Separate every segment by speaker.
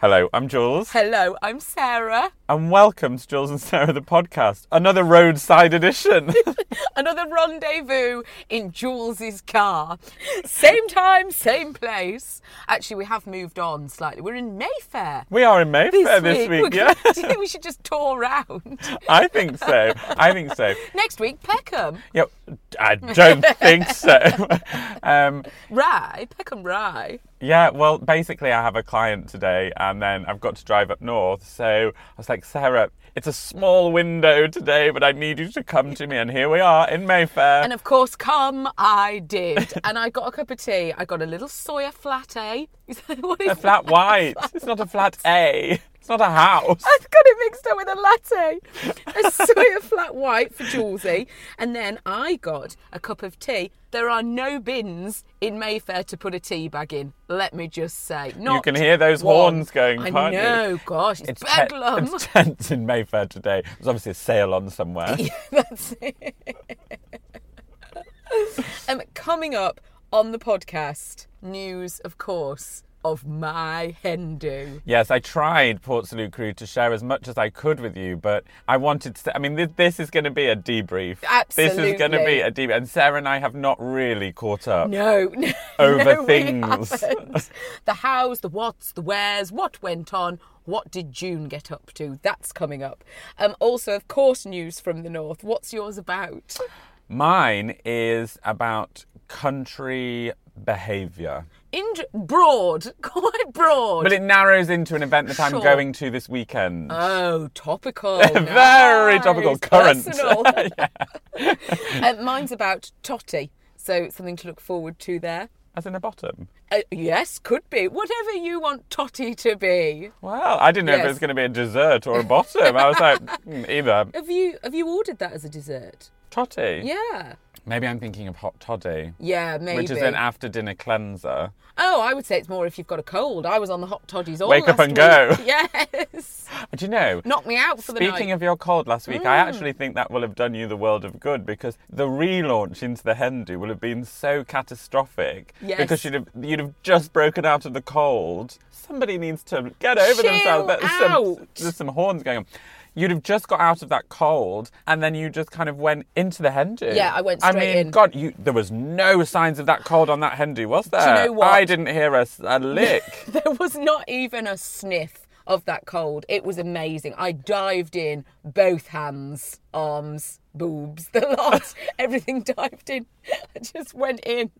Speaker 1: Hello, I'm Jules.
Speaker 2: Hello, I'm Sarah.
Speaker 1: And welcome to Jules and Sarah the podcast, another roadside edition.
Speaker 2: Another rendezvous in Jules's car. Same time, same place. Actually, we have moved on slightly. We're in Mayfair.
Speaker 1: we are in Mayfair this week,
Speaker 2: We're-
Speaker 1: yeah.
Speaker 2: Do you think we should just tour around?
Speaker 1: I think so. I think so.
Speaker 2: Next week, Peckham.
Speaker 1: Yep. I don't think so. um,
Speaker 2: Rye, Peckham Rye.
Speaker 1: Yeah, well, basically, I have a client today, and then I've got to drive up north. So I was like, Sarah, it's a small window today, but I need you to come to me. And here we are in Mayfair.
Speaker 2: And of course, come I did. and I got a cup of tea. I got a little soya flat A. what is
Speaker 1: a flat white. It's not a flat A. It's not a house.
Speaker 2: I've got it mixed up with a latte. A soya flat white for Julesy. And then I got a cup of tea. There are no bins in Mayfair to put a tea bag in, let me just say. Not
Speaker 1: can hear those
Speaker 2: one.
Speaker 1: horns going,
Speaker 2: I
Speaker 1: can't you?
Speaker 2: know, gosh, it's,
Speaker 1: te-
Speaker 2: bedlam.
Speaker 1: it's tense in Mayfair today. There's obviously a sale on somewhere.
Speaker 2: That's it. um, coming up on the podcast, news, of course, of my hen do.
Speaker 1: Yes, I tried Portslade Crew to share as much as I could with you, but I wanted to. I mean, this, this is going to be a debrief. Absolutely. This is going to be a debrief, and Sarah and I have not really caught up.
Speaker 2: No, no
Speaker 1: Over
Speaker 2: no,
Speaker 1: things.
Speaker 2: the hows, the whats, the wheres, what went on, what did June get up to? That's coming up. Um, also, of course, news from the north. What's yours about?
Speaker 1: Mine is about country behaviour.
Speaker 2: In broad, quite broad.
Speaker 1: But it narrows into an event that I'm going to this weekend.
Speaker 2: Oh, topical.
Speaker 1: Very
Speaker 2: Nice.
Speaker 1: topical, current.
Speaker 2: Um, mine's about Totty, so something to look forward to there.
Speaker 1: As in a bottom.
Speaker 2: Uh, yes, could be. Whatever you want Totty to be.
Speaker 1: Well, I didn't know if it was going to be a dessert or a bottom. I was like, hmm, either.
Speaker 2: Have you have you ordered that as a dessert?
Speaker 1: Totty.
Speaker 2: Yeah.
Speaker 1: Maybe I'm thinking of hot toddy,
Speaker 2: Yeah, maybe.
Speaker 1: which is an after dinner cleanser.
Speaker 2: Oh, I would say it's more if you've got a cold. I was on the hot toddies all
Speaker 1: Wake up and go.
Speaker 2: week. Yes.
Speaker 1: Do you know?
Speaker 2: Knock me out for the
Speaker 1: Speaking
Speaker 2: night. Mm.
Speaker 1: of your cold last week, I actually think that will have done you the world of good because the relaunch into the hen do will have been so catastrophic
Speaker 2: Yes.
Speaker 1: because you'd have you'd have just broken out of the cold. Somebody needs to get over
Speaker 2: Chill
Speaker 1: themselves. There's some, there's some horns going on. You'd have just got out of that cold, and then you just kind of went into the hen do.
Speaker 2: Yeah, I went
Speaker 1: I mean,
Speaker 2: in.
Speaker 1: God, you, there was no signs of that cold on that hen do, was there?
Speaker 2: Do you know what?
Speaker 1: I didn't hear a lick.
Speaker 2: There was not even a sniff of that cold. It was amazing. I dived in, both hands, arms, boobs, the lot, everything dived in. I just went in.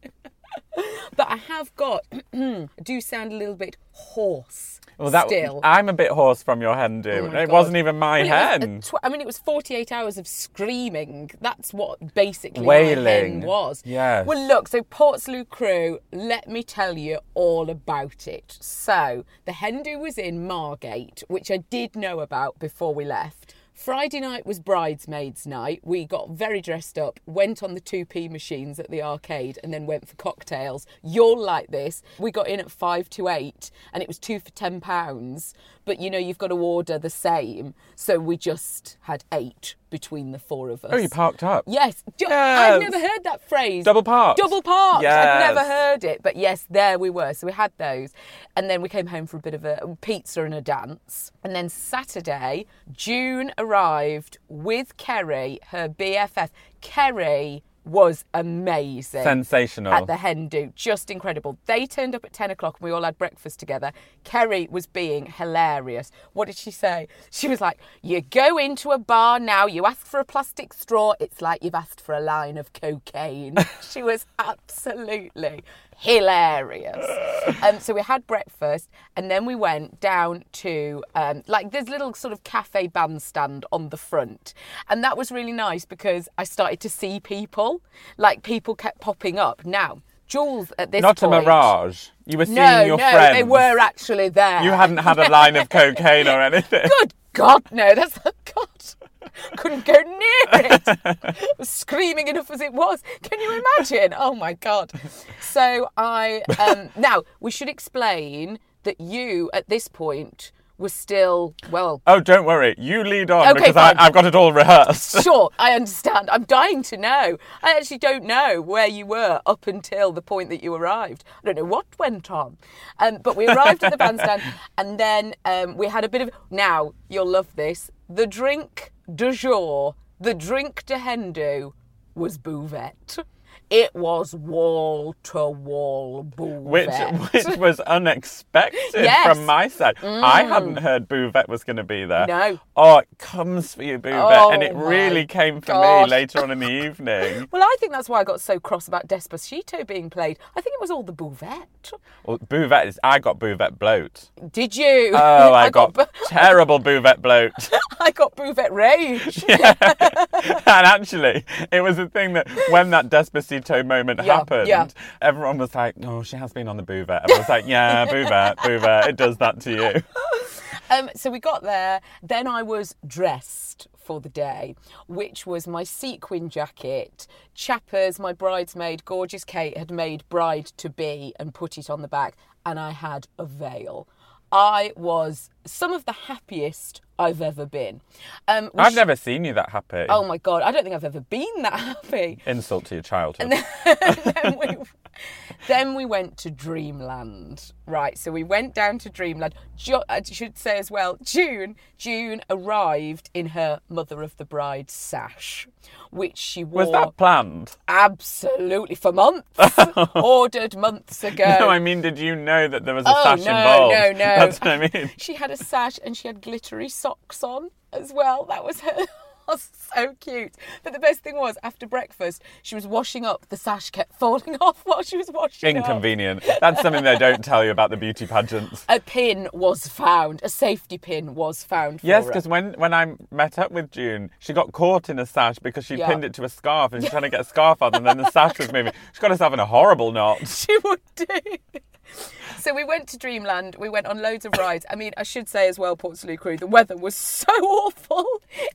Speaker 2: But I have got, I do sound a little bit hoarse
Speaker 1: Well, that
Speaker 2: still.
Speaker 1: I'm a bit hoarse from your hen
Speaker 2: do. Oh
Speaker 1: it
Speaker 2: God.
Speaker 1: wasn't even my
Speaker 2: Well, it was a
Speaker 1: hen.
Speaker 2: tw- I mean, it was 48 hours of screaming. That's what basically
Speaker 1: Wailing.
Speaker 2: hen was.
Speaker 1: Yes.
Speaker 2: Well, look, so Portslade Crew, let me tell you all about it. So, the hen do was in Margate, which I did know about before we left. Friday night was bridesmaids night. We got very dressed up, went on the 2p machines at the arcade, and then went for cocktails. You'll like this. We got in at five to eight, and it was two for ten pounds. But you know, you've got to order the same, so we just had eight between the four of us.
Speaker 1: Oh, you parked up.
Speaker 2: Yes.
Speaker 1: Yes.
Speaker 2: I've never heard that phrase.
Speaker 1: Double parked.
Speaker 2: Double parked. I've never heard it. But yes, there we were. So we had those. And then we came home for a bit of a pizza and a dance. And then Saturday, June arrived with Kerry, her BFF. Kerry was amazing.
Speaker 1: Sensational.
Speaker 2: At the hen do. Just incredible. They turned up at 10 o'clock and we all had breakfast together. Kerry was being hilarious. What did she say? She was like, You go into a bar now, you ask for a plastic straw, it's like you've asked for a line of cocaine. she was absolutely hilarious. Um, so we had breakfast and then we went down to um, like this little sort of cafe bandstand on the front. And that was really nice because I started to see people. Like people kept popping up. Now, Jules at this
Speaker 1: Not a mirage. You were seeing
Speaker 2: No,
Speaker 1: your
Speaker 2: no,
Speaker 1: friends.
Speaker 2: they were actually there.
Speaker 1: You hadn't had a line of cocaine or anything.
Speaker 2: Good God, no, that's not God. Couldn't go near it. Was screaming enough as it was. Can you imagine? Oh my God. So I um, now we should explain that you at this point were still well.
Speaker 1: Oh, don't worry. You lead on
Speaker 2: Okay,
Speaker 1: because I. I've got it all rehearsed.
Speaker 2: Sure, I understand. I'm dying to know. I actually don't know where you were up until the point that you arrived. I don't know what went on. Um, but we arrived at the bandstand and then um, we had a bit of. Now, you'll love this. The drink du jour, the drink de hen do was bouvet. It was wall to wall
Speaker 1: Which,
Speaker 2: bouvet.
Speaker 1: which was unexpected
Speaker 2: Yes. Mm.
Speaker 1: from my side. I hadn't heard Bouvet was going to be there.
Speaker 2: No.
Speaker 1: Oh, it comes for you, Bouvet.
Speaker 2: Oh,
Speaker 1: and it really came for
Speaker 2: God.
Speaker 1: me later on in the evening.
Speaker 2: Well, I think that's why I got so cross about Despacito being played. I think it was all the bouvet.
Speaker 1: Well, Bouvet is. I got Bouvet bloat.
Speaker 2: Did you?
Speaker 1: Oh, I, got,
Speaker 2: bu-
Speaker 1: terrible Bouvet bloat.
Speaker 2: I got bouvet rage. Yeah.
Speaker 1: and actually, it was a thing that when that Despacito moment
Speaker 2: Yeah,
Speaker 1: happened,
Speaker 2: yeah.
Speaker 1: everyone was like, "Oh, she has been on the Bouvet." And I was like, "Yeah, Bouvet, Bouvet, it does that to you."
Speaker 2: Um, so we got there. Then I was dressed for the day, which was my sequin jacket. Chappers, my bridesmaid, gorgeous Kate, had made bride to be and put it on the back, and I had a veil. I was some of the happiest I've ever been. Um,
Speaker 1: I've never seen you that happy.
Speaker 2: Oh my god, I don't think I've ever been that happy.
Speaker 1: Insult to your childhood.
Speaker 2: then, we, then we went to Dreamland. Right, so we went down to Dreamland. Jo- uh, I should say as well, June. June arrived in her mother of the bride sash, which she wore
Speaker 1: was that planned?
Speaker 2: absolutely for months. Ordered months ago.
Speaker 1: No, I mean, did you know that there was a
Speaker 2: Oh,
Speaker 1: sash
Speaker 2: no,
Speaker 1: involved?
Speaker 2: no, no.
Speaker 1: That's what I mean.
Speaker 2: She had a sash and she had glittery socks on as well. That was her. Was so cute. But the best thing was, after breakfast, she was washing up. The sash kept falling off while she was washing up.
Speaker 1: Inconvenient. That's something they don't tell you about the beauty pageants.
Speaker 2: A pin was found. A safety pin was found. For
Speaker 1: Yes, because when, when I met up with June, she got caught in a sash because she
Speaker 2: Yeah.
Speaker 1: pinned it to a scarf and she's trying to get a scarf on, and then the sash was moving. She got herself in a horrible knot.
Speaker 2: she would do. So we went to Dreamland. We went on loads of rides. I mean, I should say as well, Portslade Crew, the weather was so awful.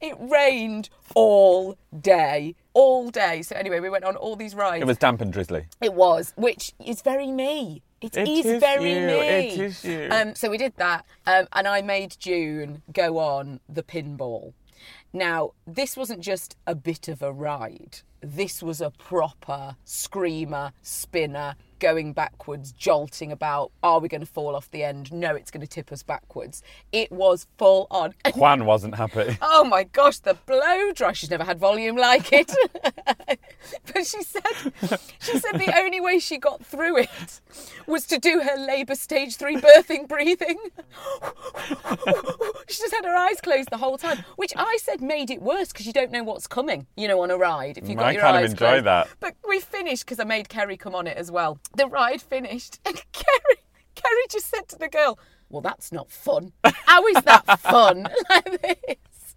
Speaker 2: It rained all day, all day. So anyway, we went on all these rides.
Speaker 1: It was damp and drizzly.
Speaker 2: It was, which is very me. It
Speaker 1: It
Speaker 2: is
Speaker 1: is
Speaker 2: very
Speaker 1: you,
Speaker 2: me.
Speaker 1: it is you.
Speaker 2: Um, so we did that, um, and I made June go on the pinball. Now, this wasn't just a bit of a ride. This was a proper screamer, spinner, going backwards, jolting about. Are we going to fall off the end? No, it's going to tip us backwards. It was full on.
Speaker 1: Juan wasn't happy.
Speaker 2: Oh my gosh, the blow dry. She's never had volume like it. but she said she said the only way she got through it was to do her labour stage three birthing breathing. she just had her eyes closed the whole time, which I said made it worse because you don't know what's coming, you know, on a ride. If you got
Speaker 1: I
Speaker 2: your
Speaker 1: kind of
Speaker 2: eyes
Speaker 1: enjoy
Speaker 2: closed.
Speaker 1: that.
Speaker 2: But we finished because I made Kerry come on it as well. The ride finished, and Kerry, Kerry just said to the girl, "Well, that's not fun. How is that fun like this?"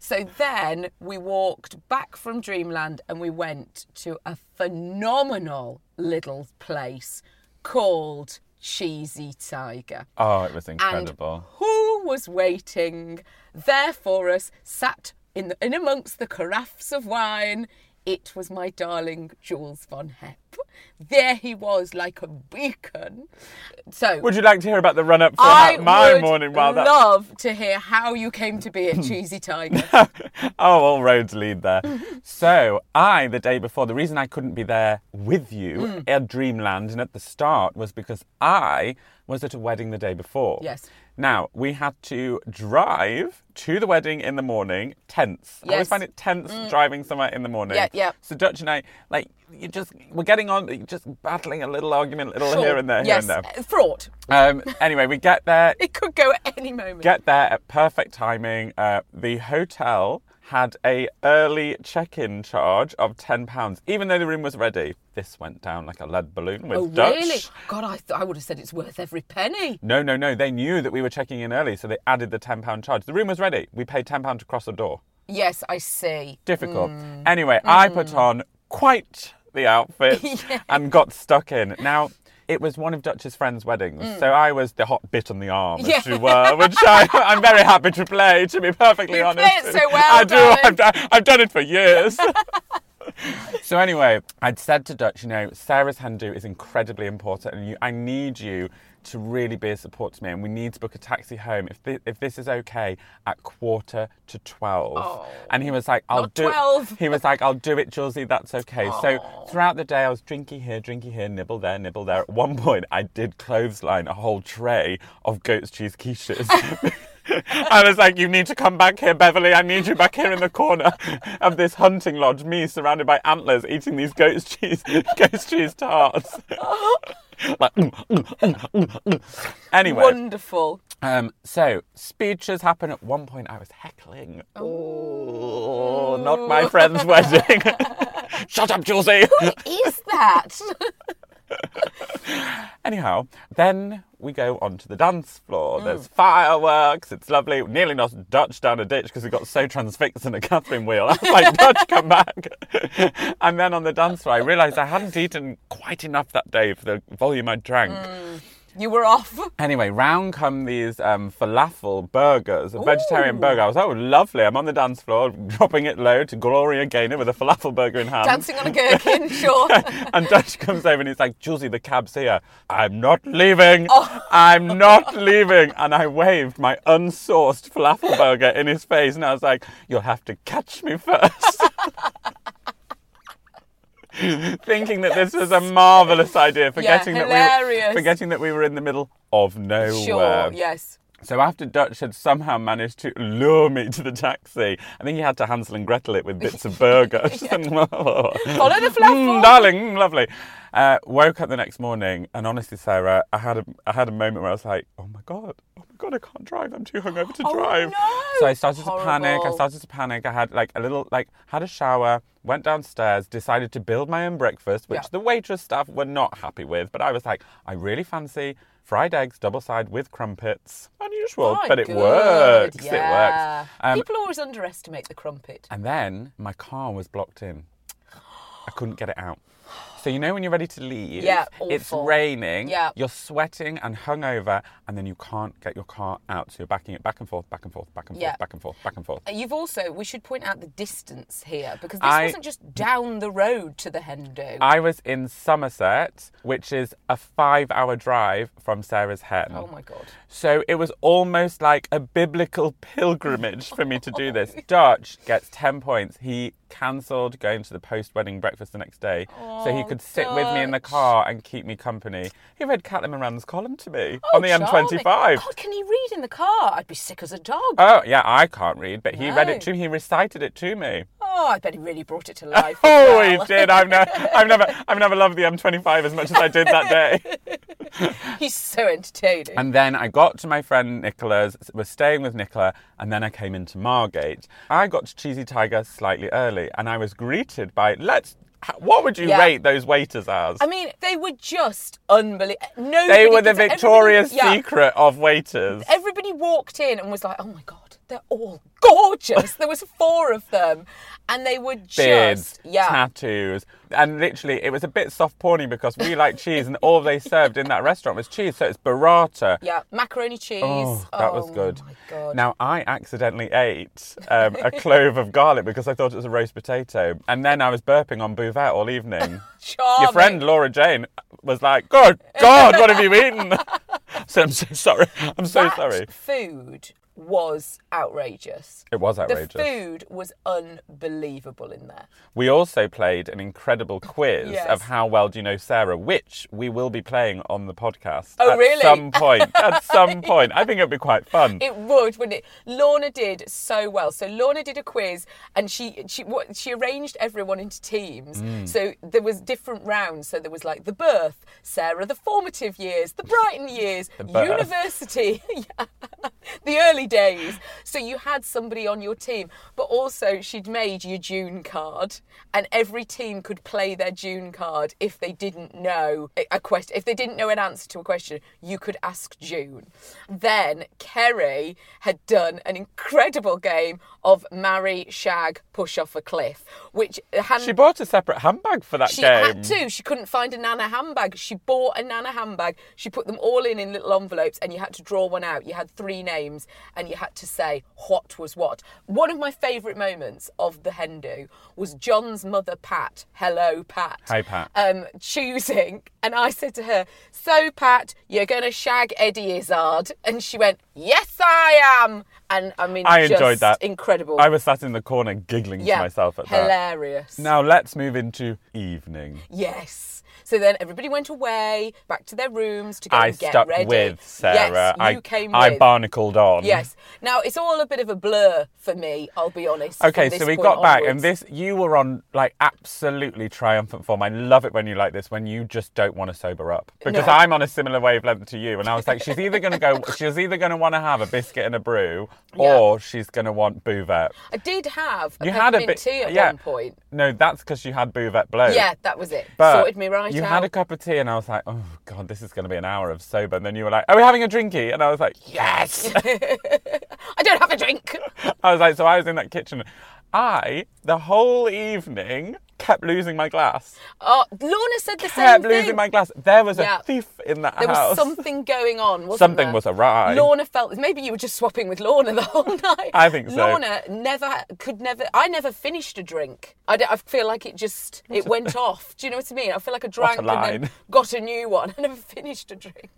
Speaker 2: So then we walked back from Dreamland and we went to a phenomenal little place called Cheesy Tiger.
Speaker 1: Oh, it was incredible.
Speaker 2: who who was waiting there for us, sat in, the, in amongst the carafes of wine. It was my darling Jules von Hep. There he was, like a beacon. So,
Speaker 1: Would you like to hear about the run up for
Speaker 2: I
Speaker 1: my morning while that
Speaker 2: love to hear how you came to be at Cheesy Tiger.
Speaker 1: oh, all roads lead there. so, I, the day before, the reason I couldn't be there with you
Speaker 2: Mm.
Speaker 1: at Dreamland and at the start was because I was at a wedding the day before.
Speaker 2: Yes.
Speaker 1: Now, we had to drive to the wedding in the morning, tense. Yes. I always
Speaker 2: Mm.
Speaker 1: find it tense driving somewhere in the morning.
Speaker 2: Yeah, yeah.
Speaker 1: So, Dutch and I, like, you just, we're getting on, just battling a little argument, a little
Speaker 2: Sure.
Speaker 1: here and there,
Speaker 2: yes.
Speaker 1: here and
Speaker 2: uh, Fraught.
Speaker 1: Um, anyway, we get there,
Speaker 2: It could go at any moment.
Speaker 1: get there at perfect timing. Uh, the hotel had a early check-in charge of ten pounds, even though the room was ready. This went down like a lead balloon with
Speaker 2: oh,
Speaker 1: Dutch.
Speaker 2: really? God, I, th- I would have said it's worth every penny.
Speaker 1: No, no, no. They knew that we were checking in early, so they added the ten pound charge. The room was ready. We paid ten pound to cross the door.
Speaker 2: Yes, I see.
Speaker 1: Difficult.
Speaker 2: Mm.
Speaker 1: Anyway, I put on quite the outfit and got stuck in. Now. It was one of Dutch's friends' weddings, so I was the hot bit on the arm, as
Speaker 2: Mm. Yeah.
Speaker 1: you were, which I, I'm very happy to play. To be perfectly
Speaker 2: You
Speaker 1: honest,
Speaker 2: play it so well,
Speaker 1: I do. I've done, I've done it for years. so anyway, I'd said to Dutch, you know, Sarah's hen do is incredibly important, and you, I need you to really be a support to me, and we need to book a taxi home if thi- if this is okay at quarter to twelve. Oh, and he was like, "I'll do."
Speaker 2: 12.
Speaker 1: He was like, "I'll do it, Julesy. That's okay." Oh. So throughout the day, I was drinky here, drinky here, nibble there, nibble there. At one point, I did clothesline a whole tray of goat's cheese quiches. I was like, you need to come back here, Beverly. I need you back here in the corner of this hunting lodge, me surrounded by antlers eating these goat's cheese, goat's cheese tarts. like, mm, mm, mm, mm, mm. anyway,
Speaker 2: Wonderful.
Speaker 1: um, so speeches happen. At one point, I was heckling. Oh, not my friend's wedding. Shut up, Julesy.
Speaker 2: Is that?
Speaker 1: Anyhow, then we go onto the dance floor. Mm. There's fireworks. It's lovely. Nearly knocked Dutch down a ditch because we got so transfixed in a Catherine wheel. I was like, Dutch, come back. and then on the dance floor, I realised I hadn't eaten quite enough that day for the volume I drank. Mm.
Speaker 2: You were off.
Speaker 1: Anyway, round come these um, falafel burgers, a vegetarian burger. I was, oh, lovely. I'm on the dance floor, dropping it low to Gloria Gaynor with a falafel burger in hand.
Speaker 2: Dancing on a gherkin, sure.
Speaker 1: and Dutch comes over and he's like, Julesy, the cab's here. I'm not leaving. I'm not leaving. And I waved my unsourced falafel burger in his face and I was like, You'll have to catch me first. Thinking that this was a marvellous idea, forgetting that we were, forgetting that we were in the middle of nowhere.
Speaker 2: Sure, yes.
Speaker 1: So after Dutch had somehow managed to lure me to the taxi, I think he had to Hansel and Gretel it with bits of burger.
Speaker 2: Follow the
Speaker 1: Mm, darling, lovely. Uh, woke up the next morning, and honestly, Sarah, I had a I had a moment where I was like, "Oh my god, oh my god, I can't drive. I'm too hungover to
Speaker 2: Oh,
Speaker 1: drive."
Speaker 2: no.
Speaker 1: So I started to panic. I started to panic. I had like a little like had a shower, went downstairs, decided to build my own breakfast, which
Speaker 2: Yeah.
Speaker 1: the waitress staff were not happy with. But I was like, I really fancy fried eggs, double side with crumpets. Unusual,
Speaker 2: My
Speaker 1: but it
Speaker 2: good,
Speaker 1: works. It
Speaker 2: yeah.
Speaker 1: works. Um,
Speaker 2: People always underestimate the crumpet.
Speaker 1: and then my car was blocked in. I couldn't get it out. So you know when you're ready to leave,
Speaker 2: Yeah,
Speaker 1: it's raining,
Speaker 2: Yeah.
Speaker 1: you're sweating and hungover, and then you can't get your car out. So you're backing it back and forth, back and forth, back and forth, back and forth, back and forth.
Speaker 2: Uh, you've also, we should point out the distance here because this
Speaker 1: I-
Speaker 2: wasn't just down the road to the hen do.
Speaker 1: I was in Somerset, which is a five-hour drive from Sarah's Hen.
Speaker 2: oh my God.
Speaker 1: So it was almost like a biblical pilgrimage for me to do this. Dutch gets 10 points. He cancelled going to the post wedding breakfast the next day so he oh, could sit with me in the car and keep me company. He read Caitlin Moran's column to me
Speaker 2: Oh,
Speaker 1: on the
Speaker 2: charming.
Speaker 1: M25.
Speaker 2: God, can he read in the car? I'd be sick as a dog.
Speaker 1: Oh, yeah, I can't read, but he read it to me. He recited it to me.
Speaker 2: oh, Oh, I bet he really brought it to oh, life. as
Speaker 1: Oh, he did. I've, ne- I've never, I've never loved the M25 as much as I did that day.
Speaker 2: He's so entertaining.
Speaker 1: And then I got to my friend Nicola's, was staying with Nicola, and then I came into Margate. I got to Cheesy Tiger slightly early, and I was greeted by, let's, what would you
Speaker 2: Yeah.
Speaker 1: rate those waiters as?
Speaker 2: I mean, they were just unbelievable. Nobody
Speaker 1: they were the Victoria's
Speaker 2: yeah.
Speaker 1: Secret of waiters.
Speaker 2: Everybody walked in and was like, "Oh my god, they're all gorgeous. there was four of them, and they were just
Speaker 1: Beards,
Speaker 2: yeah.
Speaker 1: tattoos, and literally it was a bit soft porny because we like cheese, and all they served in that restaurant was cheese. So it's burrata.
Speaker 2: Yeah, macaroni cheese.
Speaker 1: Oh, that was
Speaker 2: Oh,
Speaker 1: good.
Speaker 2: my God.
Speaker 1: Now I accidentally ate um, a clove of garlic because I thought it was a roast potato, and then I was burping on buvette all evening. Your friend Laura Jane was like, "Good God, what have you eaten?" so I'm so sorry. I'm so
Speaker 2: that
Speaker 1: sorry.
Speaker 2: food was outrageous.
Speaker 1: It was outrageous.
Speaker 2: The food was unbelievable in there.
Speaker 1: We also played an incredible quiz
Speaker 2: Yes.
Speaker 1: of how well do you know Sarah, which we will be playing on the podcast.
Speaker 2: Oh,
Speaker 1: at
Speaker 2: really?
Speaker 1: some point. At some point. I think it'd be quite fun.
Speaker 2: It would, wouldn't it? Lorna did so well. So Lorna did a quiz, and she she what she arranged everyone into teams.
Speaker 1: Mm.
Speaker 2: So there was different rounds. So there was like the birth, Sarah, the formative years, the Brighton years,
Speaker 1: birth.
Speaker 2: university, the early days. So you had somebody on your team, but also she'd made your June card, and every team could play their June card if they didn't know a question. If they didn't know an answer to a question, you could ask June. Then Kerry had done an incredible game of marry, shag, push off a cliff, which hand-
Speaker 1: She bought a separate handbag for that
Speaker 2: she
Speaker 1: game.
Speaker 2: She had to. She couldn't find a Nana handbag. She bought a Nana handbag. She put them all in in little envelopes, and you had to draw one out. You had three names, and you had to say what was what. One of my favourite moments of the hen do was John's mother, Pat. Hello, Pat.
Speaker 1: Hi, Pat.
Speaker 2: Um, choosing, and I said to her, "So, Pat, you're going to shag Eddie Izzard?" And she went, "Yes, I am." And I mean,
Speaker 1: I
Speaker 2: just
Speaker 1: enjoyed that.
Speaker 2: Incredible.
Speaker 1: I was sat in the corner giggling
Speaker 2: yeah,
Speaker 1: to myself at that.
Speaker 2: hilarious.
Speaker 1: Now let's move into evening.
Speaker 2: Yes. So then everybody went away, back to their rooms to go
Speaker 1: I
Speaker 2: and get
Speaker 1: stuck
Speaker 2: ready.
Speaker 1: with Sarah.
Speaker 2: Yes, you
Speaker 1: I,
Speaker 2: came
Speaker 1: I
Speaker 2: with.
Speaker 1: barnacled on.
Speaker 2: Yes. Now it's all a bit of a blur for me. I'll be honest.
Speaker 1: Okay, so we got back, and this you were on like absolutely triumphant form. I love it when you like this, when you just don't want to sober up, because
Speaker 2: No.
Speaker 1: I'm on a similar wavelength to you. And I was like, she's either going to go, she's either going to want to have a biscuit and a brew, or she's going to want buvette.
Speaker 2: I did have a
Speaker 1: You had a bit,
Speaker 2: tea at
Speaker 1: yeah.
Speaker 2: one point.
Speaker 1: No, that's because you had buvette blow.
Speaker 2: Yeah, that was it.
Speaker 1: But
Speaker 2: Sorted me right
Speaker 1: you
Speaker 2: out.
Speaker 1: had a cup of tea, and I was like, "Oh God, this is going to be an hour of sober." And then you were like, "Are we having a drinky?" And I was like, "Yes."
Speaker 2: I don't have a drink.
Speaker 1: I was like, so I was in that kitchen. I the whole evening kept losing my glass.
Speaker 2: Oh, Lorna said the
Speaker 1: Kept
Speaker 2: same thing.
Speaker 1: Kept losing my glass. There was
Speaker 2: Yeah.
Speaker 1: a thief in that
Speaker 2: There
Speaker 1: house.
Speaker 2: was something going on, wasn't
Speaker 1: Something
Speaker 2: there?
Speaker 1: was awry.
Speaker 2: Lorna felt maybe you were just swapping with Lorna the whole night.
Speaker 1: I think so.
Speaker 2: Lorna never could never. I never finished a drink. I, I feel like it just it went off. Do you know what I mean? I feel like I drank and then got a new one. I never finished a drink.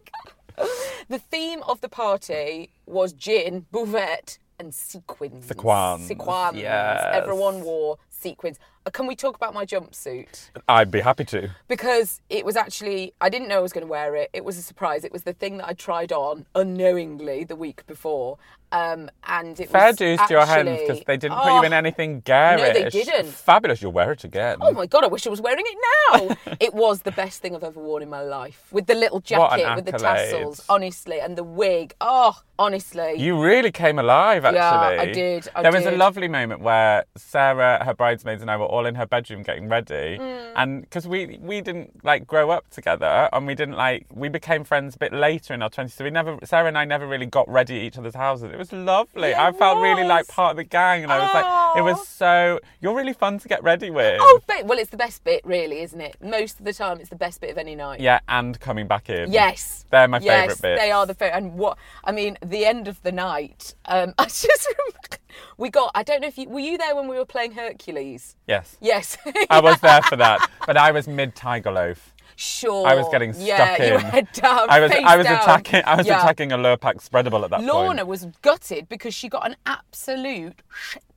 Speaker 2: the theme of the party was gin, buvette, and sequins.
Speaker 1: Sequins,
Speaker 2: Sequins.
Speaker 1: yes.
Speaker 2: Everyone wore sequins. Uh, Can we talk about my jumpsuit?
Speaker 1: I'd be happy to.
Speaker 2: because it was actually I didn't know I was going to wear it. It was a surprise. It was the thing that I tried on unknowingly the week before, um, and it
Speaker 1: Fair
Speaker 2: was
Speaker 1: dues to your hands because they didn't put you in
Speaker 2: Oh,
Speaker 1: anything garish.
Speaker 2: No, they didn't.
Speaker 1: Fabulous. You'll wear it again.
Speaker 2: Oh my god! I wish I was wearing it now. it was the best thing I've ever worn in my life, with the little jacket, with the tassels, honestly, and the wig. Oh, honestly.
Speaker 1: You really came alive, actually.
Speaker 2: Yeah, I did, I
Speaker 1: there was a lovely moment where Sarah, her bridesmaids, and I were all in her bedroom getting ready,
Speaker 2: Mm.
Speaker 1: and because we we didn't like grow up together, and we didn't like we became friends a bit later in our twenties. So we never, Sarah and I never really got ready at each other's houses. It was lovely.
Speaker 2: Yeah,
Speaker 1: I
Speaker 2: it
Speaker 1: felt really like part of the gang, and I was like, it was so. You're really fun to get ready with.
Speaker 2: Oh, ba- well, it's the best bit, really, isn't it? Most of the time, it's the best bit of any night.
Speaker 1: Yeah, and coming back in.
Speaker 2: Yes.
Speaker 1: They're my
Speaker 2: yes,
Speaker 1: favourite bits.
Speaker 2: They are the favorite. And what, I mean, the end of the night, um, I just remember, we got, I don't know if you, were you there when we were playing Hercules?
Speaker 1: Yes.
Speaker 2: Yes.
Speaker 1: I was there for that, but I was mid Tiger Loaf.
Speaker 2: sure.
Speaker 1: I was getting stuck
Speaker 2: yeah,
Speaker 1: in.
Speaker 2: you were head down.
Speaker 1: I was I was
Speaker 2: down.
Speaker 1: attacking I was
Speaker 2: Yeah.
Speaker 1: attacking a Lurpak spreadable at that
Speaker 2: Lorna
Speaker 1: point.
Speaker 2: Lorna was gutted because she got an absolute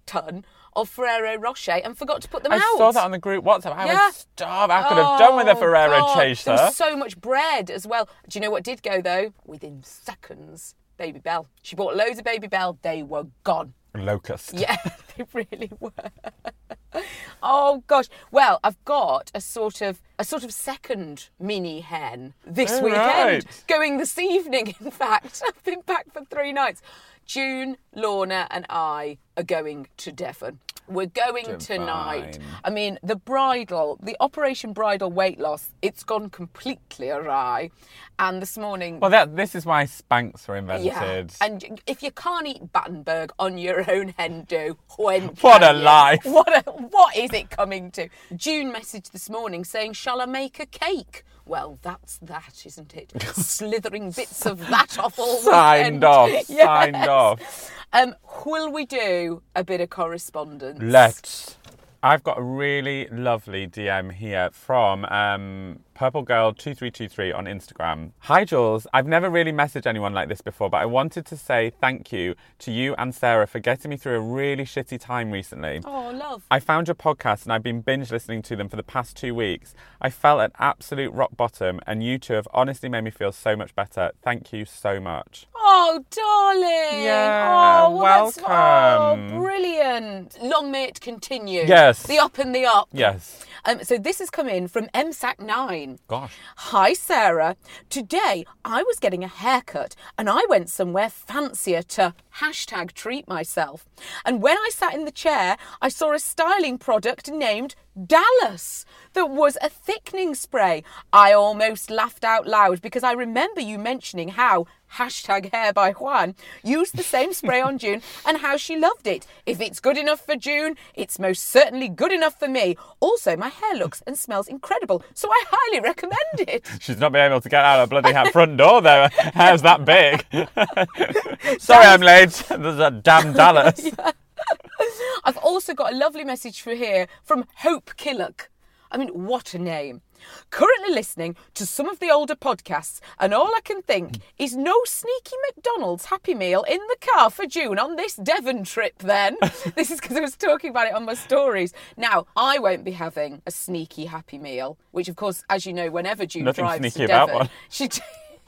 Speaker 2: ton of Ferrero Rocher and forgot to put them
Speaker 1: I
Speaker 2: out.
Speaker 1: I saw that on the group WhatsApp. I
Speaker 2: Yeah.
Speaker 1: was starved. I could have done with a
Speaker 2: Oh,
Speaker 1: Ferrero
Speaker 2: God.
Speaker 1: chaser.
Speaker 2: There was so much bread as well. Do you know what did go though? Within seconds, Babybel. She bought loads of Babybel. They were gone.
Speaker 1: Locust.
Speaker 2: Yeah, they really were. oh gosh. Well, I've got a sort of a sort of second mini hen this
Speaker 1: Oh,
Speaker 2: weekend.
Speaker 1: right.
Speaker 2: Going this evening, in fact. I've been back for three nights. June, Lorna, and I are going to Devon. We're going tonight.
Speaker 1: Divine.
Speaker 2: I mean, the bridal, the Operation Bridal Weight Loss, it's gone completely awry. And this morning,
Speaker 1: Well, that this is why Spanx were
Speaker 2: yeah,
Speaker 1: invented.
Speaker 2: and if you can't eat Battenberg on your own hen do, when
Speaker 1: What a
Speaker 2: you?
Speaker 1: life.
Speaker 2: What a, what is it coming to? June messaged this morning saying, "Shall I make a cake?" Well, that's that, isn't it? Slithering bits of that off all
Speaker 1: Signed
Speaker 2: weekend.
Speaker 1: off.
Speaker 2: Yes.
Speaker 1: Signed off.
Speaker 2: Um, will we do a bit of correspondence?
Speaker 1: Let's. I've got a really lovely DM here from um, Purple Girl 2323 on Instagram. Hi, Jules. I've never really messaged anyone like this before, but I wanted to say thank you to you and Sarah for getting me through a really shitty time recently.
Speaker 2: Oh, love.
Speaker 1: I found your podcast and I've been binge listening to them for the past two weeks. I felt at absolute rock bottom, and you two have honestly made me feel so much better. Thank you so much.
Speaker 2: Oh, darling.
Speaker 1: Yeah,
Speaker 2: oh, well, that's- oh,
Speaker 1: welcome.
Speaker 2: oh, brilliant. Long may it continue.
Speaker 1: Yes.
Speaker 2: The up and the up.
Speaker 1: Yes.
Speaker 2: Um, so this has come in from MSAC9.
Speaker 1: Gosh.
Speaker 2: Hi, Sarah. Today I was getting a haircut and I went somewhere fancier to hashtag treat myself. And when I sat in the chair, I saw a styling product named Dallas that was a thickening spray. I almost laughed out loud because I remember you mentioning how hashtag hair by Juan used the same spray on June and how she loved it. If it's good enough for June, it's most certainly good enough for me. Also, my hair looks and smells incredible, so I highly recommend it.
Speaker 1: She's not been able to get out of bloody front door though. Hair's that big. Sorry, I'm late. There's a damn Dallas.
Speaker 2: I've also got a lovely message for here from Hope Killock. I mean, what a name. Currently listening to some of the older podcasts, and all I can think is no sneaky McDonald's Happy Meal in the car for June on this Devon trip, then. this is because I was talking about it on my stories. Now, I won't be having a sneaky Happy Meal, which, of course, as you know, whenever June
Speaker 1: Nothing
Speaker 2: drives
Speaker 1: sneaky
Speaker 2: to
Speaker 1: about
Speaker 2: Devon,
Speaker 1: one.
Speaker 2: she,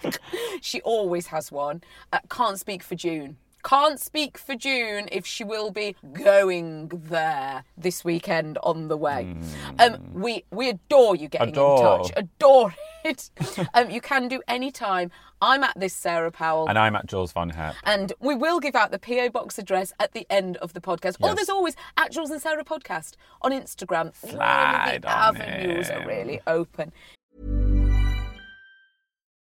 Speaker 2: she always has one. Uh, can't speak for June. Can't speak for June if she will be going there this weekend on the way. Um, we we adore you getting.
Speaker 1: Adore.
Speaker 2: in touch. Adore it. um, you can do any time. I'm at this Sarah Powell.
Speaker 1: And I'm at Jules Von Hep.
Speaker 2: And we will give out the PO box address at the end of the podcast. Or there's always at Jules and Sarah podcast on Instagram.
Speaker 1: Slide
Speaker 2: the
Speaker 1: on
Speaker 2: avenues are really open.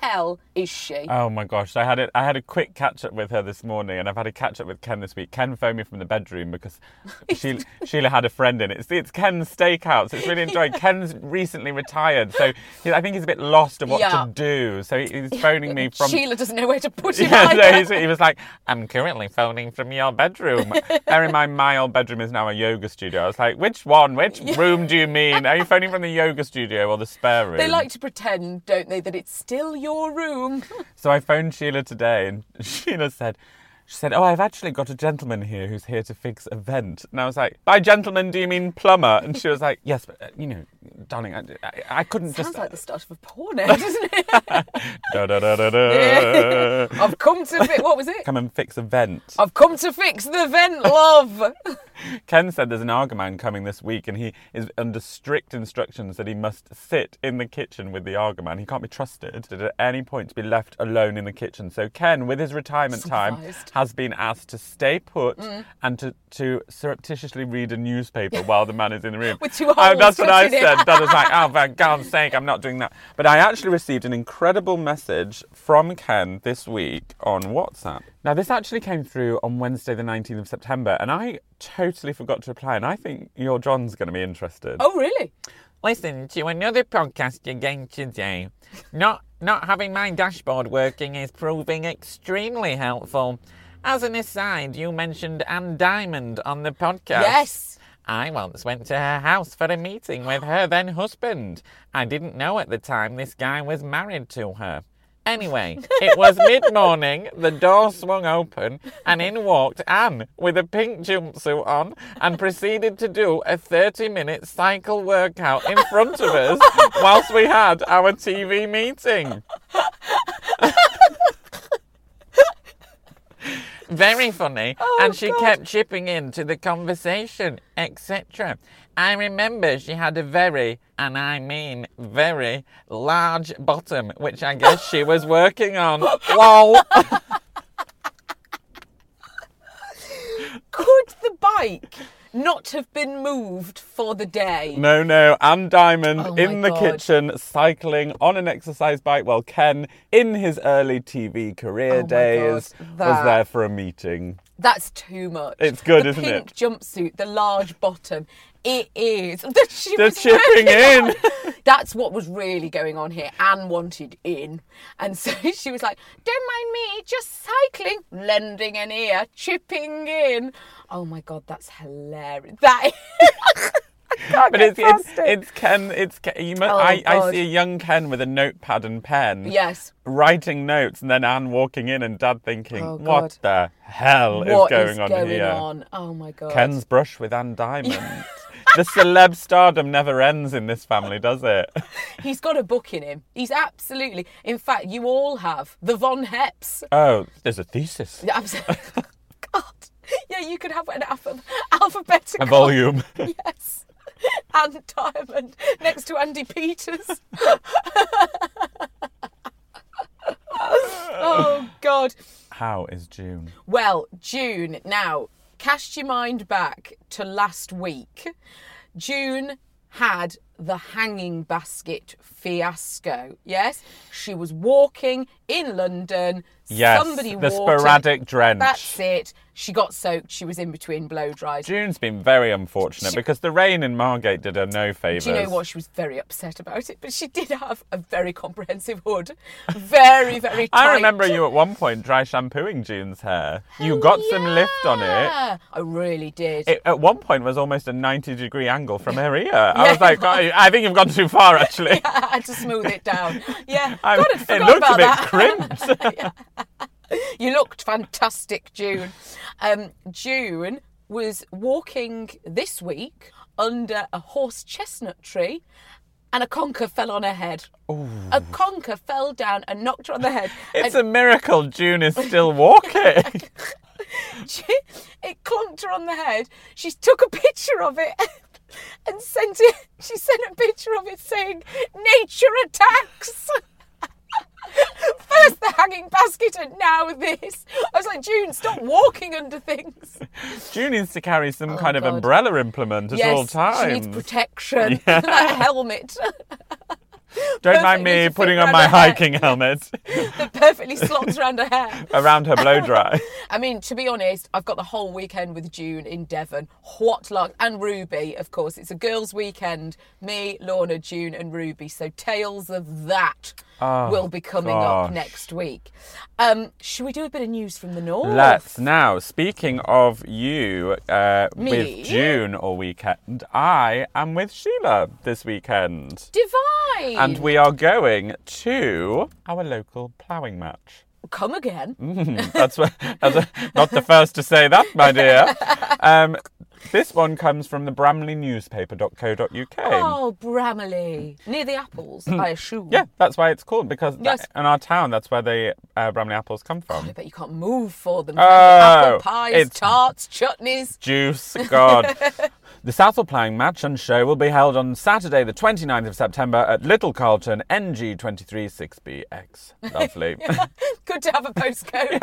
Speaker 2: hell is she?
Speaker 1: Oh my gosh! I had it. I had a quick catch up with her this morning, and I've had a catch up with Ken this week. Ken phoned me from the bedroom because Sheila, Sheila had a friend in. It's it's Ken's Steakhouse. It's really enjoyed. Ken's recently retired, so he, I think he's a bit lost of what
Speaker 2: Yeah.
Speaker 1: to do. So he- he's phoning me from.
Speaker 2: Sheila doesn't know where to put him
Speaker 1: Yeah, so he was like, I'm currently phoning from your bedroom. Bear in mind, my old bedroom is now a yoga studio. I was like, which one? Which room do you mean? Are you phoning from the yoga studio or the spare room?
Speaker 2: They like to pretend, don't they, that it's still your room.
Speaker 1: So I phoned Sheila today, and Sheila said, she said, "Oh, I've actually got a gentleman here who's here to fix a vent." And I was like, "By gentleman, do you mean plumber?" And she was like, "Yes, but uh, you know, darling, I, I, I couldn't
Speaker 2: Sounds
Speaker 1: just.
Speaker 2: like the start of a porno, doesn't it?
Speaker 1: Da, da, da, da, da.
Speaker 2: I've come to fi- what was it?
Speaker 1: Come and fix a vent.
Speaker 2: I've come to fix the vent, love.
Speaker 1: Ken said there's an Aga man coming this week, and he is under strict instructions that he must sit in the kitchen with the Aga man. He can't be trusted at any point to be left alone in the kitchen. So Ken, with his retirement time, has been asked to stay put mm. and to, to surreptitiously read a newspaper while the man is in the room.
Speaker 2: With two holes
Speaker 1: that's what I
Speaker 2: it.
Speaker 1: Said. That was like, oh, for God's sake, I'm not doing that. But I actually received an incredible message from Ken this week on WhatsApp. Now, this actually came through on Wednesday, the 19th of September, and I totally forgot to reply. And I think your John's going to be interested.
Speaker 2: Oh, really?
Speaker 3: Listen to another podcast again today. Not not having my dashboard working is proving extremely helpful. As an aside, you mentioned Anne Diamond on the podcast.
Speaker 2: Yes.
Speaker 3: I once went to her house for a meeting with her then husband. I didn't know at the time this guy was married to her. Anyway, it was mid morning, the door swung open, and in walked Anne with a pink jumpsuit on and proceeded to do a 30 minute cycle workout in front of us whilst we had our TV meeting. Very funny, and oh, she kept chipping in to the conversation, etc. I remember she had a very, and I mean very, large bottom, which I guess she was working on. Lol.
Speaker 2: Could the bike not have been moved for the day?
Speaker 1: No, no, Anne Diamond
Speaker 2: Oh
Speaker 1: in the
Speaker 2: God.
Speaker 1: kitchen cycling on an exercise bike while Ken, in his early TV career
Speaker 2: Oh
Speaker 1: days,
Speaker 2: God,
Speaker 1: was there for a meeting.
Speaker 2: That's too much.
Speaker 1: It's good,
Speaker 2: the
Speaker 1: isn't
Speaker 2: pink
Speaker 1: it?
Speaker 2: jumpsuit, the large bottom. It is. The, she
Speaker 1: The
Speaker 2: was
Speaker 1: chipping in.
Speaker 2: That's what was really going on here. Anne wanted in. And so she was like, don't mind me, just cycling, lending an ear, chipping in. Oh my God, that's hilarious. That
Speaker 1: But it's, it's it's Ken. It's Ken. You must,
Speaker 2: Oh,
Speaker 1: I, I see a young Ken with a notepad and pen.
Speaker 2: Yes.
Speaker 1: Writing notes, and then Anne walking in, and Dad thinking,
Speaker 2: Oh,
Speaker 1: "What the hell
Speaker 2: What
Speaker 1: is
Speaker 2: is
Speaker 1: going on
Speaker 2: going
Speaker 1: here?"
Speaker 2: on? Oh my God.
Speaker 1: Ken's brush with Anne Diamond. The celeb stardom never ends in this family, does it?
Speaker 2: He's got a book in him. He's absolutely. In fact, you all have the Von Heps.
Speaker 1: Oh, there's a thesis,
Speaker 2: Yeah, absolutely. God. Yeah, you could have an alpha- alphabetical.
Speaker 1: a volume.
Speaker 2: Yes. Anne Diamond next to Andy Peters. oh, God.
Speaker 1: How is June?
Speaker 2: Well, June, now, cast your mind back to last week. June had the hanging basket fiasco. Yes, she was walking in London.
Speaker 1: Yes,
Speaker 2: somebody
Speaker 1: the sporadic drench.
Speaker 2: That's it. She got soaked. She was in between blow dries.
Speaker 1: June's been very unfortunate
Speaker 2: She-
Speaker 1: because the rain in Margate did her no favours.
Speaker 2: Do you know what? She was very upset about it, but she did have a very comprehensive hood. Very, very tight.
Speaker 1: I remember you at one point dry shampooing June's hair. You got some lift on it.
Speaker 2: Yeah, I really did.
Speaker 1: It at one point was almost a 90 degree angle from her ear. I was like, I I think you've gone too far actually.
Speaker 2: I had to smooth it down. Yeah, God, I'd
Speaker 1: it looked a bit
Speaker 2: that.
Speaker 1: crimped.
Speaker 2: You looked fantastic, June. Um, June was walking this week under a horse chestnut tree. And a conker fell on her head. A conker fell down and knocked her on the head.
Speaker 1: It's
Speaker 2: and
Speaker 1: a miracle June is still walking.
Speaker 2: she, it clunked her on the head. She took a picture of it and sent it. She sent a picture of it saying, "Nature attacks." First the hanging basket and now this. I was like, June, stop walking under things.
Speaker 1: June needs to carry some oh, kind of
Speaker 2: Oh,
Speaker 1: umbrella implement at
Speaker 2: yes,
Speaker 1: all times.
Speaker 2: she needs protection. like a helmet
Speaker 1: Don't mind me putting on my
Speaker 2: around her head.
Speaker 1: hiking helmet
Speaker 2: that perfectly slots around her hair.
Speaker 1: around her blow dry.
Speaker 2: I mean, to be honest, I've got the whole weekend with June in Devon. What luck. And Ruby, of course. It's a girls' weekend. Me, Lorna, June, and Ruby. So tales of that
Speaker 1: Oh,
Speaker 2: will be coming up next week. Um, should we do a bit of news from the north?
Speaker 1: Let's now. Speaking of you, uh, with June all weekend, I am with Sheila this weekend,
Speaker 2: Divine.
Speaker 1: And we are going to our local ploughing match.
Speaker 2: Come again.
Speaker 1: Mm, that's, what, that's a- not the first to say that, my dear. Um, This one comes from the Bramley newspaper.co.uk.
Speaker 2: Oh, Bramley. Near the apples, I assume.
Speaker 1: Yeah, that's why it's called because that- in our town that's where the uh, Bramley apples come from.
Speaker 2: I bet you can't move for them.
Speaker 1: Oh,
Speaker 2: Apple pies, tarts, chutneys.
Speaker 1: Juice, God. the Southwell Ploughing Match and Show will be held on Saturday, the 29th of September at Little Carlton, NG23 6BX. Lovely.
Speaker 2: Good to have a postcode.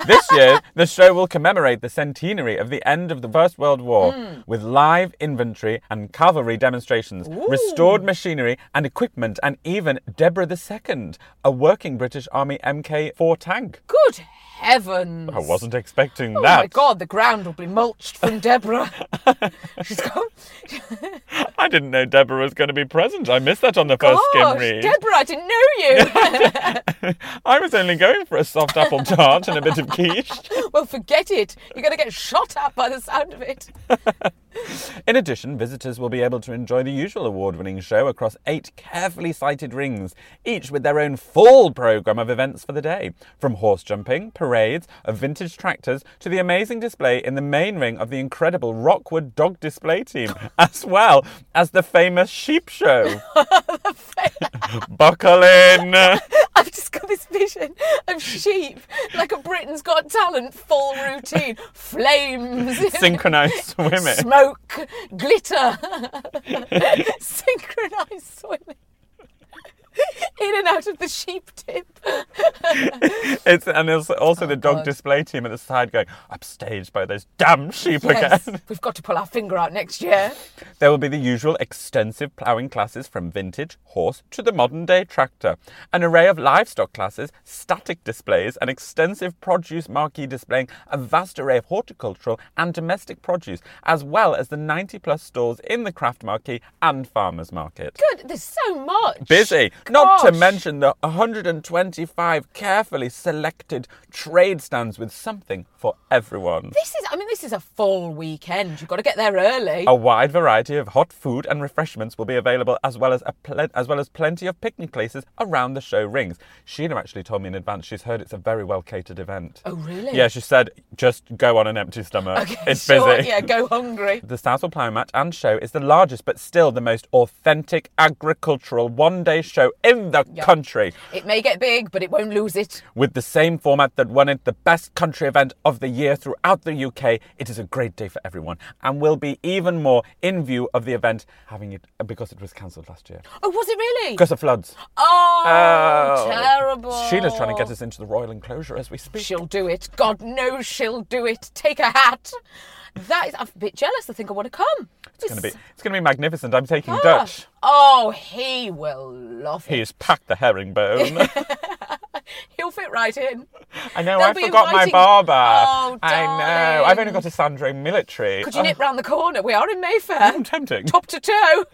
Speaker 1: this year, the show will commemorate the centenary of the end of the First World War
Speaker 2: Hmm.
Speaker 1: with live inventory and cavalry demonstrations, restored machinery and equipment, and even Deborah II, a working British Army Mk4 tank.
Speaker 2: Good heavens.
Speaker 1: I wasn't expecting
Speaker 2: Oh
Speaker 1: that.
Speaker 2: Oh my god, the ground will be mulched from Deborah. She's got.
Speaker 1: I didn't know Deborah was going to be present. I missed that on the first skim
Speaker 2: Gosh,
Speaker 1: read.
Speaker 2: Deborah, I didn't know you.
Speaker 1: I was only going for a soft apple tart and a bit of quiche.
Speaker 2: well, forget it. You're going to get shot at by the sound of it.
Speaker 1: In addition, visitors will be able to enjoy the usual award winning show across eight carefully sited rings, each with their own full programme of events for the day. From horse jumping, parades of vintage tractors to the amazing display in the main ring of the incredible Rockwood Dog Display Team, as well as the famous sheep show. Buckle in!
Speaker 2: I've just got this vision of sheep, like a Britain's Got Talent full routine, flames,
Speaker 1: Synchronised swimming.
Speaker 2: smoke, glitter, synchronised swimming. In and out of the sheep tip.
Speaker 1: It's and there's also oh, the dog
Speaker 2: Oh, God.
Speaker 1: display team at the side going, upstaged by those damn sheep
Speaker 2: Yes,
Speaker 1: again.
Speaker 2: we've got to pull our finger out next year.
Speaker 1: There will be the usual extensive ploughing classes from vintage, horse to the modern day tractor, an array of livestock classes, static displays, an extensive produce marquee displaying a vast array of horticultural and domestic produce, as well as the 90 plus stalls in the craft marquee and farmers market.
Speaker 2: Good, there's so much.
Speaker 1: Busy. Not to. Mention the 125 carefully selected trade stands with something for everyone.
Speaker 2: This is, I mean, this is a full weekend. You've got to get there early.
Speaker 1: A wide variety of hot food and refreshments will be available, as well as a plen- as well as plenty of picnic places around the show rings. Sheena actually told me in advance she's heard it's a very well catered event.
Speaker 2: Oh, really?
Speaker 1: Yeah, she said just go on an empty stomach.
Speaker 2: Okay,
Speaker 1: it's
Speaker 2: sure,
Speaker 1: busy.
Speaker 2: Yeah, go hungry.
Speaker 1: The Southwell Plough Match and Show is the largest, but still the most authentic agricultural one-day show in the
Speaker 2: Yeah.
Speaker 1: country.
Speaker 2: It may get big, but it won't lose it.
Speaker 1: With the same format that won it the best country event of the year throughout the UK, it is a great day for everyone and will be even more in view of the event having it because it was cancelled last year.
Speaker 2: Oh, was it really?
Speaker 1: Because of floods.
Speaker 2: Oh,
Speaker 1: Oh.
Speaker 2: terrible.
Speaker 1: Sheila's trying to get us into the royal enclosure as we speak.
Speaker 2: She'll do it. God knows she'll do it. Take a hat. That is, I'm a bit jealous. I think I want to come.
Speaker 1: It's going to be it's going to be magnificent. I'm taking
Speaker 2: Ah.
Speaker 1: Dutch.
Speaker 2: Oh, he will love it.
Speaker 1: He's packed the herringbone.
Speaker 2: He'll fit right in.
Speaker 1: I know,
Speaker 2: They'll
Speaker 1: I forgot my barber.
Speaker 2: Oh,
Speaker 1: I know. I've only got a Sandro military.
Speaker 2: Could you nip round the corner? We are in Mayfair.
Speaker 1: Oh, tempting.
Speaker 2: Top to toe.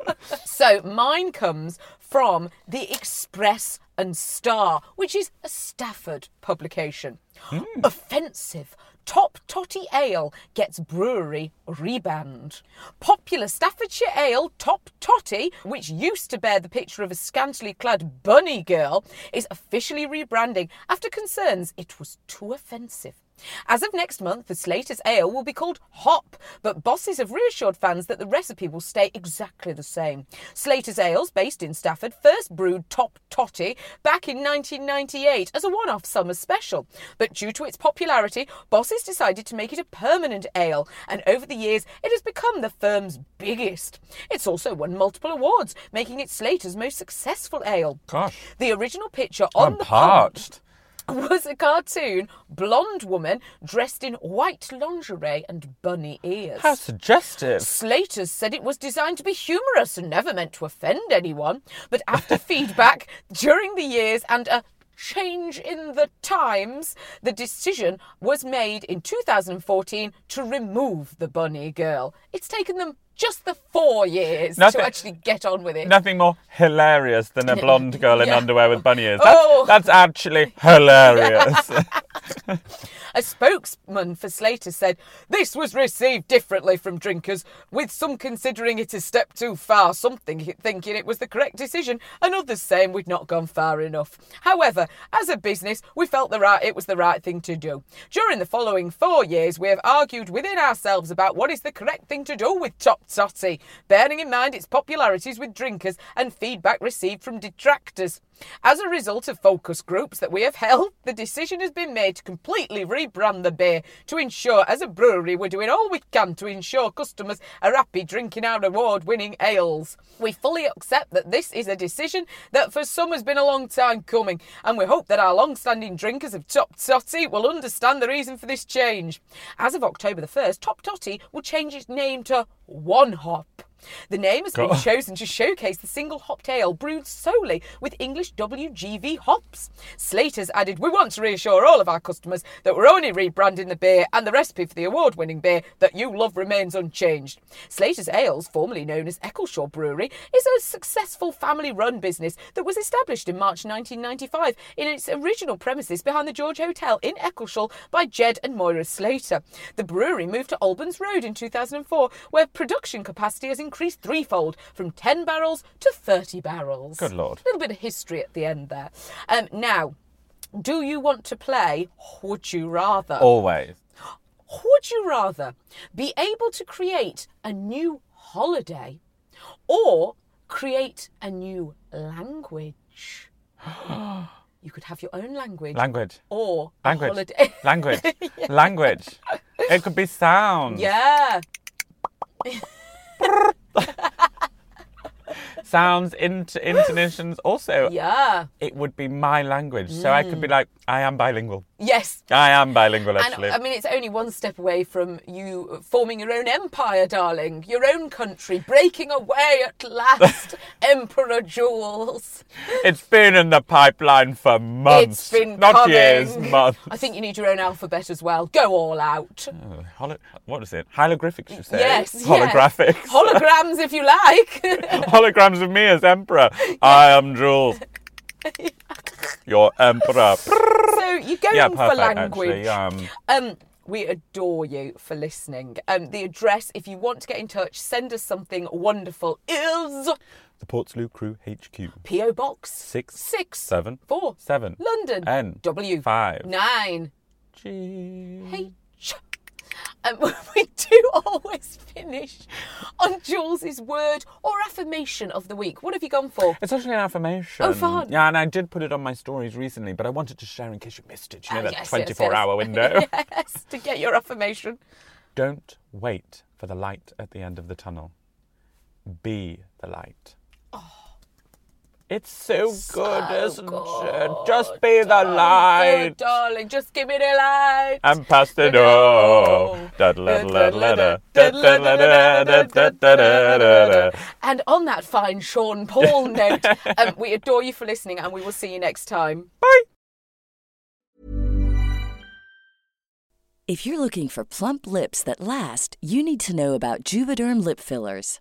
Speaker 2: so mine comes from the Express and Star, which is a Stafford publication.
Speaker 1: Hmm.
Speaker 2: Offensive. Top Totty Ale gets brewery rebanned. Popular Staffordshire ale Top Totty, which used to bear the picture of a scantily clad bunny girl, is officially rebranding after concerns it was too offensive. As of next month, the Slater's ale will be called Hop, but bosses have reassured fans that the recipe will stay exactly the same. Slater's Ales, based in Stafford, first brewed Top Totty back in 1998 as a one off summer special. But due to its popularity, bosses decided to make it a permanent ale, and over the years, it has become the firm's biggest. It's also won multiple awards, making it Slater's most successful ale.
Speaker 1: Gosh.
Speaker 2: The original picture on
Speaker 1: I'm
Speaker 2: the
Speaker 1: parched.
Speaker 2: Was a cartoon blonde woman dressed in white lingerie and bunny ears.
Speaker 1: How suggestive.
Speaker 2: Slater's said it was designed to be humorous and never meant to offend anyone. But after feedback during the years and a change in the times, the decision was made in 2014 to remove the bunny girl. It's taken them just the four years
Speaker 1: Nothing-
Speaker 2: to actually get on with it.
Speaker 1: Nothing more hilarious than a blonde girl in
Speaker 2: Yeah.
Speaker 1: underwear with bunny ears. That's,
Speaker 2: Oh.
Speaker 1: that's actually hilarious.
Speaker 2: A spokesman for Slater said, This was received differently from drinkers, with some considering it a step too far, some thinking it was the correct decision, and others saying we'd not gone far enough. However, as a business, we felt the right it was the right thing to do. During the following four years, we have argued within ourselves about what is the correct thing to do with Top Totty, bearing in mind its popularities with drinkers and feedback received from detractors. As a result of focus groups that we have held, the decision has been made to completely rebrand the beer to ensure, as a brewery, we're doing all we can to ensure customers are happy drinking our award winning ales. We fully accept that this is a decision that for some has been a long time coming, and we hope that our long standing drinkers of Top Totty will understand the reason for this change. As of October the 1st, Top Totty will change its name to One Hop. The name has been chosen to showcase the single hopped ale brewed solely with English WGV hops. Slater's added, We want to reassure all of our customers that we're only rebranding the beer and the recipe for the award winning beer that you love remains unchanged. Slater's Ales, formerly known as Eccleshall Brewery, is a successful family run business that was established in March 1995 in its original premises behind the George Hotel in Eccleshall by Jed and Moira Slater. The brewery moved to Albans Road in 2004, where production capacity has increased threefold from 10 barrels to 30 barrels.
Speaker 1: Good Lord.
Speaker 2: A little bit of history at the end there. Um, now, do you want to play Would You Rather?
Speaker 1: Always.
Speaker 2: Would you rather be able to create a new holiday or create a new language? you could have your own language
Speaker 1: Language.
Speaker 2: or
Speaker 1: Language.
Speaker 2: holiday.
Speaker 1: Language. Language. It could be sound.
Speaker 2: yeah.
Speaker 1: Sounds, int- intonations. Also,
Speaker 2: Yeah.
Speaker 1: it would be my language. So I could be mm. like, I am bilingual.
Speaker 2: Yes.
Speaker 1: I am bilingual,
Speaker 2: And
Speaker 1: actually.
Speaker 2: I mean, it's only one step away from you forming your own empire, darling. Your own country, breaking away at last, Emperor Jules.
Speaker 1: it's been in the pipeline for months.
Speaker 2: It's been
Speaker 1: Not
Speaker 2: coming.
Speaker 1: years, months.
Speaker 2: I think you need your own alphabet as well. Go all out.
Speaker 1: Oh, holo- what is it? Hieroglyphics, you say?
Speaker 2: Yes. yes.
Speaker 1: Holographics.
Speaker 2: Holograms, if you like.
Speaker 1: Holograms of me as emperor. I am Jules. Your emperor.
Speaker 2: so you're going
Speaker 1: yeah,
Speaker 2: for language.
Speaker 1: Actually, um,
Speaker 2: Um, we adore you for listening. Um, the address, if you want to get in touch, send us something wonderful, is
Speaker 1: the Portslade Crew HQ.
Speaker 2: PO Box
Speaker 1: Six,
Speaker 2: six
Speaker 1: seven,
Speaker 2: four
Speaker 1: seven,
Speaker 2: London
Speaker 1: N,
Speaker 2: W
Speaker 1: five,
Speaker 2: nine
Speaker 1: G.
Speaker 2: H. Um, we do always finish on Jules's word or affirmation of the week. What have you gone for?
Speaker 1: It's actually an affirmation.
Speaker 2: Oh, fun.
Speaker 1: Yeah, and I did put it on my stories recently, but I wanted to share in case you missed it. You know
Speaker 2: Ah,
Speaker 1: that
Speaker 2: yes, yes,
Speaker 1: 24
Speaker 2: yes.
Speaker 1: hour window.
Speaker 2: yes, to get your affirmation.
Speaker 1: Don't wait for the light at the end of the tunnel. Be the light. It's so good, isn't it? Just be the light.
Speaker 2: Good, darling. Just give me the light.
Speaker 1: And pass the door.
Speaker 2: And on that fine Sean Paul note, um, we adore you for listening and we will see you next time.
Speaker 1: Bye.
Speaker 4: If you're looking for plump lips that last, you need to know about Juvederm lip fillers.